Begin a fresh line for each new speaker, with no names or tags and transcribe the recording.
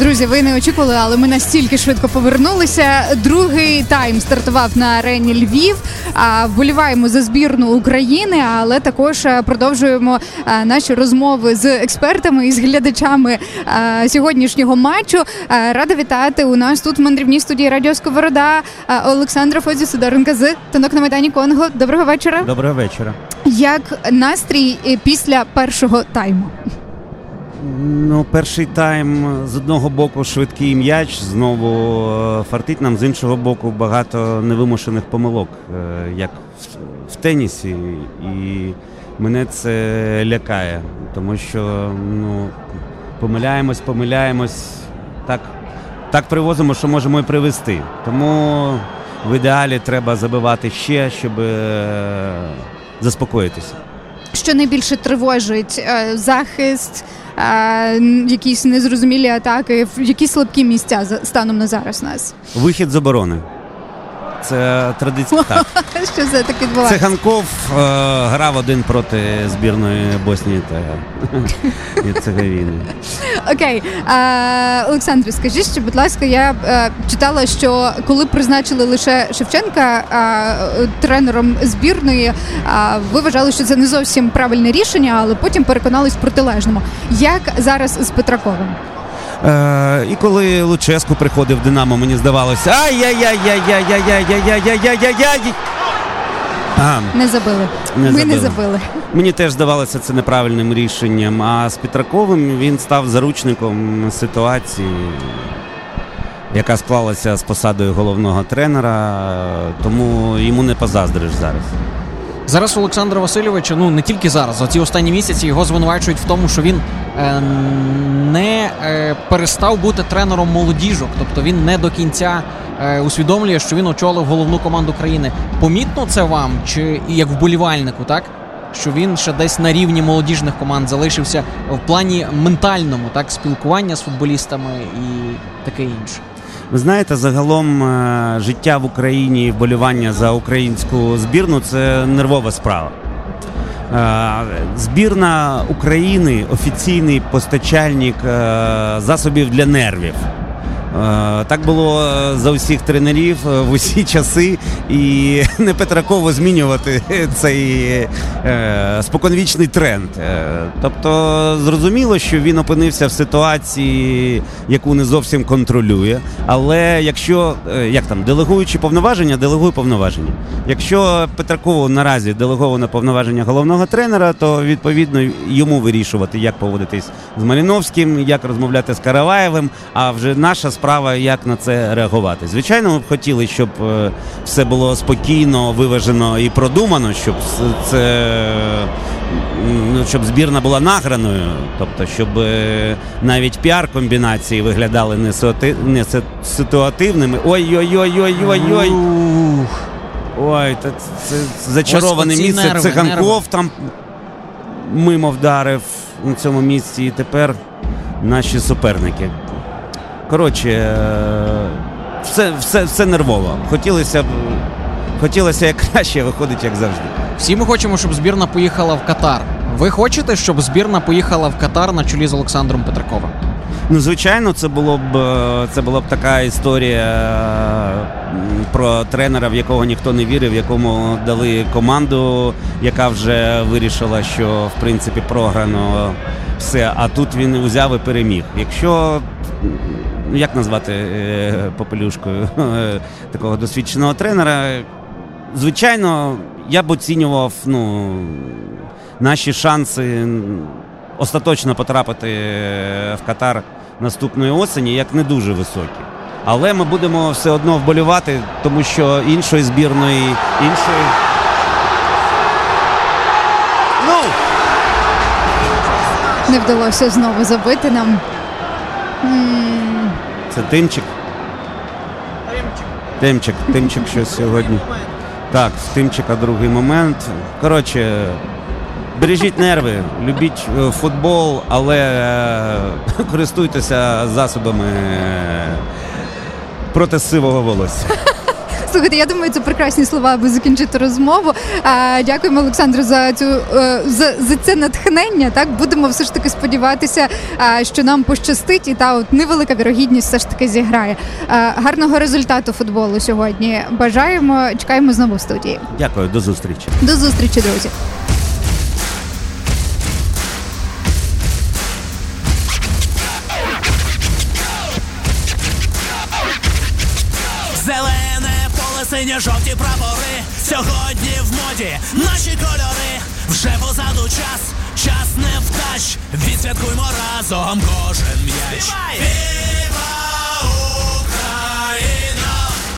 Друзі, ви не очікували, але ми настільки швидко повернулися. Другий тайм стартував на арені Львів. А вболіваємо за збірну України, але також е, продовжуємо е, наші розмови з експертами і з глядачами е, сьогоднішнього матчу. Рада вітати у нас тут в мандрівній студії Радіо Сковорода Олександра Фозі Сидоренка з танок на майдані Конго. Доброго вечора.
Доброго вечора.
Як настрій після першого тайму?
Ну, перший тайм з одного боку швидкий м'яч, знову е, фартить нам з іншого боку багато невимушених помилок, е, як в, тенісі, і мене це лякає, тому що ну, помиляємось, помиляємось, так, так привозимо, що можемо і привести. Тому в ідеалі треба забивати ще, щоб е, заспокоїтися.
Що найбільше тривожить Е, захист, е, якісь незрозумілі атаки, в- які слабкі місця станом на зараз нас?
Вихід з оборони. Це традиція. Так.
Що це таке
Це
відбувається?
Ханков е, грав один проти збірної Боснії та і Цеговіни.
Окей, е, Олександре, скажіть, що, будь ласка, я е, читала, що коли призначили лише Шевченка е, тренером збірної, е, ви вважали, що це не зовсім правильне рішення, але потім переконались в протилежному. Як зараз з Петраковим?
Е, і коли Луческу приходив в Динамо, мені здавалося. Ай-яй-яй-яй-яй-яй-яй-яй-яй-яй-яй. А,
Не забили.
Не
Ми
забили.
не забили.
Мені теж здавалося це неправильним рішенням. А з Петраковим він став заручником ситуації, яка склалася з посадою головного тренера, тому йому не позаздриш зараз.
Зараз Олександра Васильовича, ну не тільки зараз, а ці останні місяці його звинувачують в тому, що він е, не е, перестав бути тренером молодіжок, тобто він не до кінця е, усвідомлює, що він очолив головну команду країни. Помітно це вам, чи як вболівальнику, так? Що він ще десь на рівні молодіжних команд залишився в плані ментальному, так, спілкування з футболістами і таке інше.
Ви знаєте, загалом е, життя в Україні і вболівання за українську збірну це нервова справа. Е, Збірна України офіційний постачальник е, засобів для нервів. Е, Так було е, за усіх тренерів е, в усі часи, і не Петраково змінювати цей споконвічний тренд. Тобто зрозуміло, що він опинився в ситуації, яку не зовсім контролює. Але якщо як там делегуючи повноваження, делегує повноваження. Якщо Петракову наразі делеговано повноваження головного тренера, то відповідно йому вирішувати, як поводитись з Маліновським, як розмовляти з Караваєвим. А вже наша справа, як на це реагувати. Звичайно, ми б хотіли, щоб е, все було спокійно, виважено і продумано, щоб це ну, щоб збірна була награною, тобто, щоб е, навіть піар-комбінації виглядали не, ситуати- не си- ситуативними. Ой-ой-ой-ой-ой-ой. Ой, та це зачароване місце.
нерви,
Циганков
нерви.
там мимо вдарив на цьому місці, і тепер наші суперники. Коротше, е, все, все, все нервово. Хотілося б. Хотілося як краще, виходить, як завжди.
Всі ми хочемо, щоб збірна поїхала в Катар. Ви хочете, щоб збірна поїхала в Катар на чолі з Олександром Петраковим?
Ну, звичайно, це було б е, це була б така історія про тренера, в якого ніхто не вірив, якому дали команду, яка вже вирішила, що в принципі програно все. А тут він узяв і переміг. Якщо ну, як назвати е, попелюшкою е, такого досвідченого тренера, звичайно, я б оцінював ну, наші шанси остаточно потрапити е, в Катар наступної осені як не дуже високі. Але ми будемо все одно вболівати, тому що іншої збірної, іншої. Ну,
Не вдалося знову забити нам.
Це Тимчик. Тимчик, Тимчик що сьогодні. Так, в Тимчика другий момент. Коротше, бережіть нерви, любіть е, футбол, але е, користуйтеся засобами е, проти сивого волосся.
Слухайте, я думаю, це прекрасні слова, аби закінчити розмову. Дякуємо, Олександру, за цю е, за, за це натхнення. Так будемо все ж таки сподіватися, що нам пощастить, і та от невелика вірогідність все ж таки зіграє. Гарного результату футболу сьогодні. Бажаємо, чекаємо знову в студії.
Дякую, до зустрічі.
До зустрічі, друзі.
Синє жовті прапори. Сьогодні в моді наші кольори. Вже позаду час, час не втач. Відсвяткуймо разом кожен м'яч.